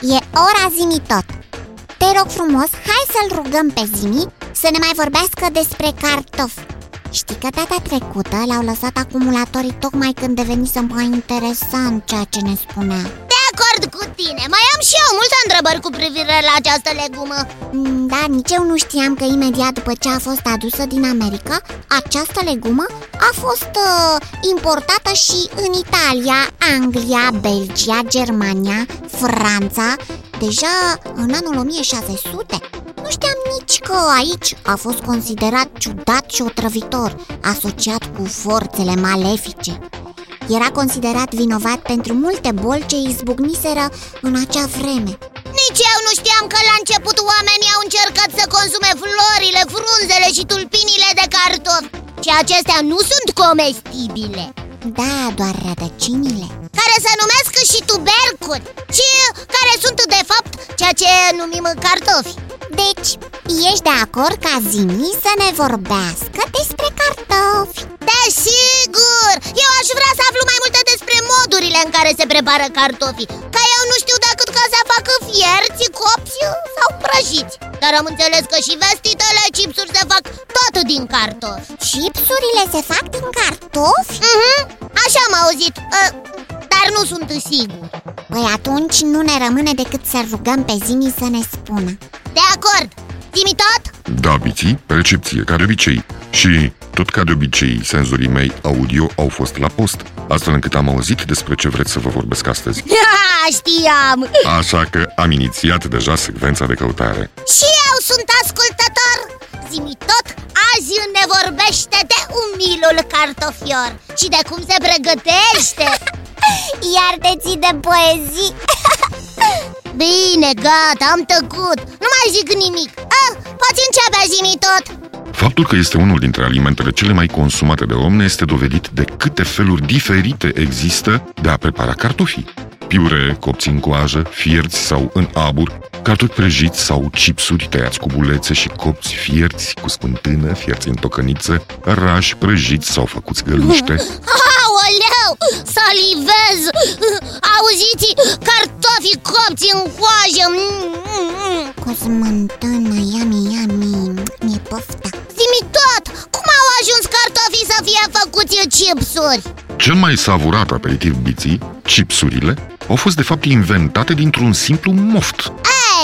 E ora zimi tot. Te rog frumos, hai să-l rugăm pe zimi să ne mai vorbească despre cartofi. Știi că data trecută l-au lăsat acumulatorii tocmai când devenise mai interesant ceea ce ne spunea. De acord cu tine, mai am și eu multe întrebări cu privire la această legumă. Mm, Da, nici eu nu știam că imediat după ce a fost adusă din America Această legumă a fost uh, importată și în Italia, Anglia, Belgia, Germania, Franța. Deja în anul 1600 Nu știam nici că aici a fost considerat ciudat și otrăvitor Asociat cu forțele malefice Era considerat vinovat pentru multe boli ce izbucniseră în acea vreme. Nici eu nu știam că la început oamenii au încercat să consume florile, frunzele și tulpinile de cartofi. Și acestea nu sunt comestibile. Da, doar rădăcinile. Care se numesc și tuberculi Și care sunt de fapt ceea ce numim cartofi Deci, ești de acord ca Zimi să ne vorbească despre cartofi? Desigur! Eu aș vrea să aflu mai multe despre modurile în care se prepară cartofii. Că eu nu știu decât că se fac fierți, copți sau prăjiți. Dar am înțeles că și vestitele chipsuri se fac tot din cartofi. Chipsurile se fac din cartofi? Mhm, Așa am auzit, uh, dar nu sunt sigur. Păi atunci nu ne rămâne decât să rugăm pe Zimi să ne spună De acord, zi tot? Da, biții, percepție, ca de obicei. Și, tot ca de obicei, senzorii mei audio au fost la post, astfel încât am auzit despre ce vreți să vă vorbesc astăzi. Ha, știam! Așa că am inițiat deja secvența de căutare. Și eu sunt ascultător Zimi tot, azi ne vorbește de umilul cartofior Și de cum se pregătește Iar te ții de poezii Bine, gata, am tăcut. Nu mai zic nimic. Ah, Poți începe zimi tot. Faptul că este unul dintre alimentele cele mai consumate de om ne este dovedit de câte feluri diferite există de a prepara cartofii. Piure, copți în coajă, fierți sau în abur, cartofi prăjiți sau chipsuri tăiați cu bulețe și copți fierți cu spântână, fierți în tocăniță, rași prăjiți sau făcuți găluște, Aoleu, salivez Auziți, cartofii copți în coajă Mm, mm, mm. Cu smântână, yummy, yummy Mi-e pofta Zimi tot, cum au ajuns cartofii să fie făcuți chipsuri? Cel mai savurat aperitiv biții, chipsurile, au fost de fapt inventate dintr-un simplu moft.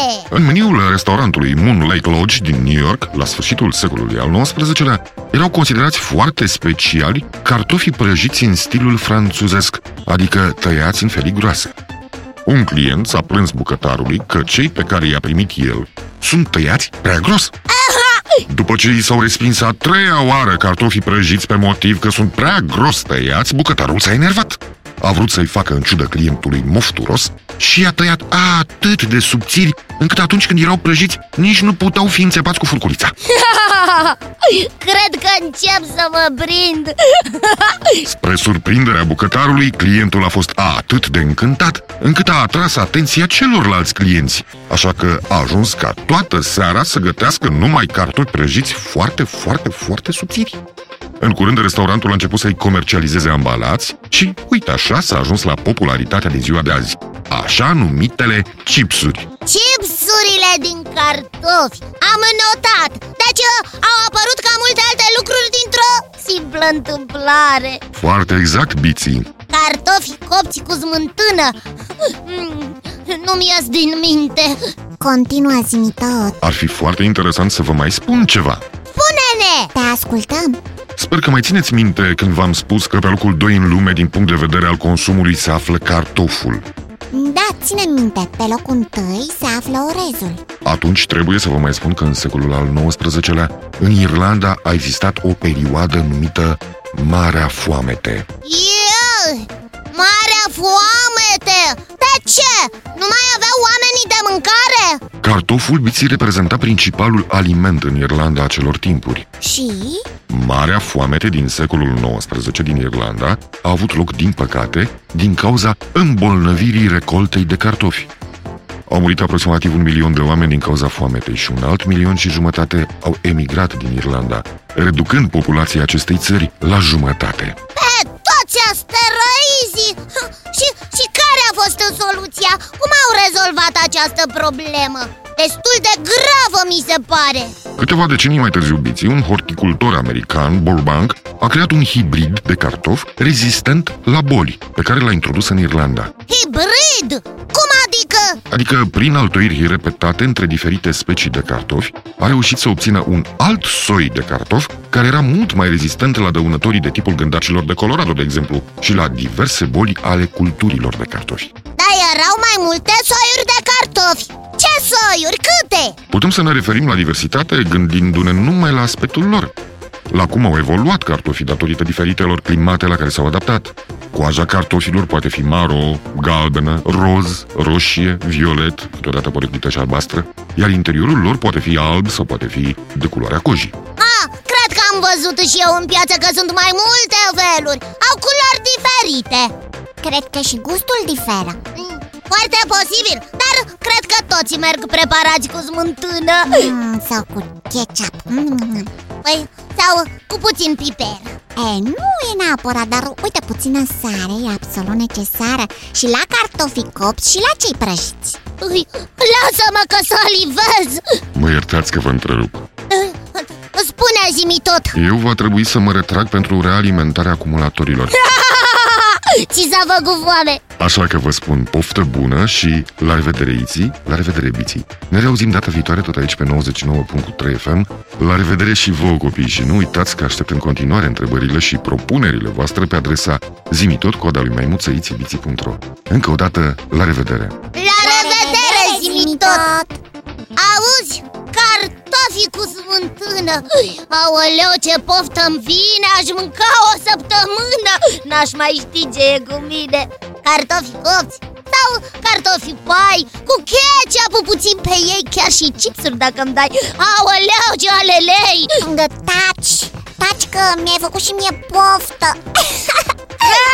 Ei, În meniul restaurantului Moon Lake Lodge din New York, la sfârșitul secolului al XIX-lea, erau considerați foarte speciali cartofii prăjiți în stilul franțuzesc, adică tăiați în felii groase. Un client s-a plâns bucătarului că cei pe care i-a primit el sunt tăiați prea gros. După ce i s-au respins a treia oară cartofii prăjiți pe motiv că sunt prea gros tăiați, bucătarul s-a enervat. A vrut să-i facă în ciudă clientului mofturos și i-a tăiat atât de subțiri încât atunci când erau prăjiți nici nu puteau fi înțepați cu furculița. cred că încep să mă prind Spre surprinderea bucătarului, clientul a fost atât de încântat încât a atras atenția celorlalți clienți, așa că a ajuns ca toată seara să gătească numai cartofi prăjiți foarte, foarte, foarte subțiri. În curând, restaurantul a început să-i comercializeze ambalați și, uite așa, s-a ajuns la popularitatea de ziua de azi, așa numitele chipsuri. Chipsurile din cartofi Am notat Deci au apărut ca multe alte lucruri dintr-o simplă întâmplare Foarte exact, biții. Cartofi copți cu smântână Mm, Nu-mi ies din minte Continuă Zimi tot Ar fi foarte interesant să vă mai spun ceva. Spune-ne! Te ascultăm Sper că mai țineți minte când v-am spus că pe locul 2 în lume din punct de vedere al consumului se află cartoful. Da, ține minte, pe locul întâi se află orezul Atunci trebuie să vă mai spun că în secolul al XIX-lea, în Irlanda a existat o perioadă numită Marea Foamete. Eu! Cartoful biții reprezenta principalul aliment în Irlanda a celor timpuri. Și? Marea foamete din secolul XIX din Irlanda a avut loc, din păcate, din cauza îmbolnăvirii recoltei de cartofi. Au murit aproximativ un milion de oameni din cauza foametei și un alt milion și jumătate au emigrat din Irlanda, reducând populația acestei țări la jumătate. Pe toți asteroizii! Și, și care a fost soluția? Cum au rezolvat această problemă Destul de gravă, mi se pare Câteva decenii mai târziu, biții, un horticultor american, Burbank, a creat un hibrid de cartof rezistent la boli, pe care l-a introdus în Irlanda. Hibrid? Cum adică? Adică, prin altoiri repetate între diferite specii de cartofi, a reușit să obțină un alt soi de cartof care era mult mai rezistent la dăunătorii de tipul gândacilor de Colorado, de exemplu, și la diverse boli ale culturilor de cartofi. Da, erau mai multe soiuri de cartofi Ce soiuri? Câte? Putem să ne referim la diversitate gândindu-ne numai la aspectul lor, la cum au evoluat cartofii datorită diferitelor climate la care s-au adaptat. Coaja cartofilor poate fi maro, galbenă, roz, roșie, violet, câteodată poreclită și albastră, iar interiorul lor poate fi alb sau poate fi de culoarea cojii. Ah, cred că am văzut și eu în piață că sunt mai multe feluri. Au culori diferite. Cred că și gustul diferă. Mm, Foarte posibil, dar cred că toți merg preparați cu smântână. Mm, Sau cu ketchup. Mm. Păi, sau cu puțin piper E, nu e neapărat, dar uite, puțină sare e absolut necesară. Și la cartofii copți și la cei prăjiți. Ui, Lasă-mă că salivez. Mă iertați că vă întrerup. Spune zi tot. Eu va trebui să mă retrag pentru realimentarea acumulatorilor. Ți s-a făcut foame Așa că vă spun poftă bună și la revedere Iții, la revedere Biții. Ne reauzim data viitoare tot aici pe 99.3 FM. La revedere și vouă copii și nu uitați că aștept în continuare întrebările și propunerile voastre pe adresa zimitot coda lui maimuță itibiții.ro Încă o dată, la revedere! La revedere, zi tot Auzi? Cartofi cu smântână Aoleu, ce poftă-mi vine Aș mânca o săptămână N-aș mai ști ce e cu mine Cartofi copți sau cartofi pai Cu ketchup puțin pe ei Chiar și chipsuri dacă îmi dai Aoleu, ce alelei Taci, taci că mi-ai făcut și mie poftă Zimi!